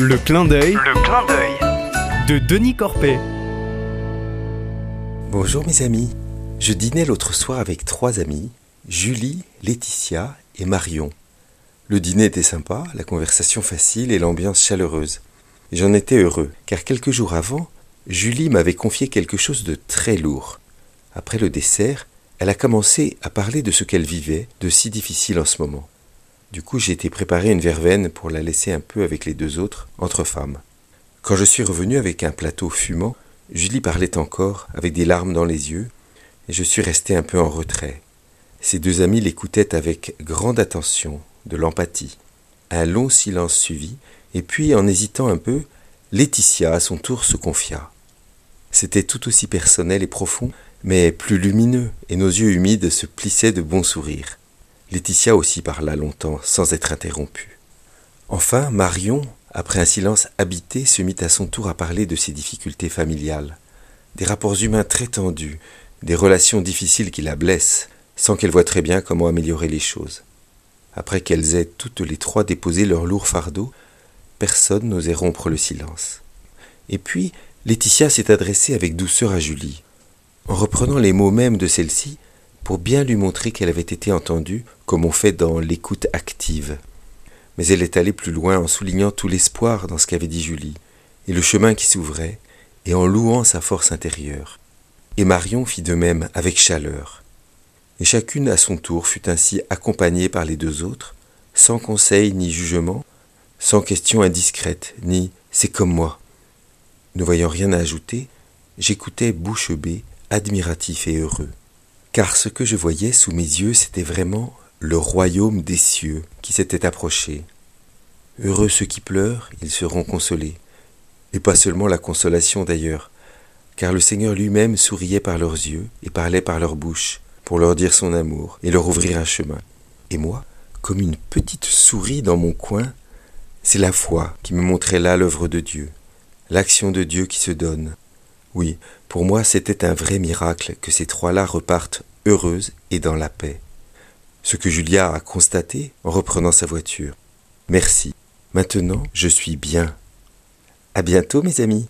Le clin d'œil Le clin d'œil. de Denis Corpet. Bonjour mes amis. Je dînais l'autre soir avec trois amis, Julie, Laetitia et Marion. Le dîner était sympa, la conversation facile et l'ambiance chaleureuse. J'en étais heureux, car quelques jours avant, Julie m'avait confié quelque chose de très lourd. Après le dessert, elle a commencé à parler de ce qu'elle vivait, de si difficile en ce moment. Du coup, j'ai été préparer une verveine pour la laisser un peu avec les deux autres, entre femmes. Quand je suis revenu avec un plateau fumant, Julie parlait encore, avec des larmes dans les yeux, et je suis resté un peu en retrait. Ses deux amis l'écoutaient avec grande attention, de l'empathie. Un long silence suivit, et puis, en hésitant un peu, Laetitia, à son tour, se confia. C'était tout aussi personnel et profond, mais plus lumineux, et nos yeux humides se plissaient de bons sourires. Laetitia aussi parla longtemps, sans être interrompue. Enfin, Marion, après un silence habité, se mit à son tour à parler de ses difficultés familiales, des rapports humains très tendus, des relations difficiles qui la blessent, sans qu'elle voie très bien comment améliorer les choses. Après qu'elles aient toutes les trois déposé leur lourd fardeau, personne n'osait rompre le silence. Et puis, Laetitia s'est adressée avec douceur à Julie, en reprenant les mots mêmes de celle-ci, pour bien lui montrer qu'elle avait été entendue, comme on fait dans l'écoute active. Mais elle est allée plus loin en soulignant tout l'espoir dans ce qu'avait dit Julie, et le chemin qui s'ouvrait, et en louant sa force intérieure. Et Marion fit de même avec chaleur. Et chacune à son tour fut ainsi accompagnée par les deux autres, sans conseil ni jugement, sans question indiscrète, ni c'est comme moi. Ne voyant rien à ajouter, j'écoutais bouche bée, admiratif et heureux car ce que je voyais sous mes yeux, c'était vraiment le royaume des cieux qui s'était approché. Heureux ceux qui pleurent, ils seront consolés. Et pas seulement la consolation d'ailleurs, car le Seigneur lui-même souriait par leurs yeux et parlait par leur bouche, pour leur dire son amour et leur ouvrir un chemin. Et moi, comme une petite souris dans mon coin, c'est la foi qui me montrait là l'œuvre de Dieu, l'action de Dieu qui se donne. Oui, pour moi c'était un vrai miracle que ces trois-là repartent heureuse et dans la paix. Ce que Julia a constaté en reprenant sa voiture. Merci. Maintenant, je suis bien. À bientôt, mes amis.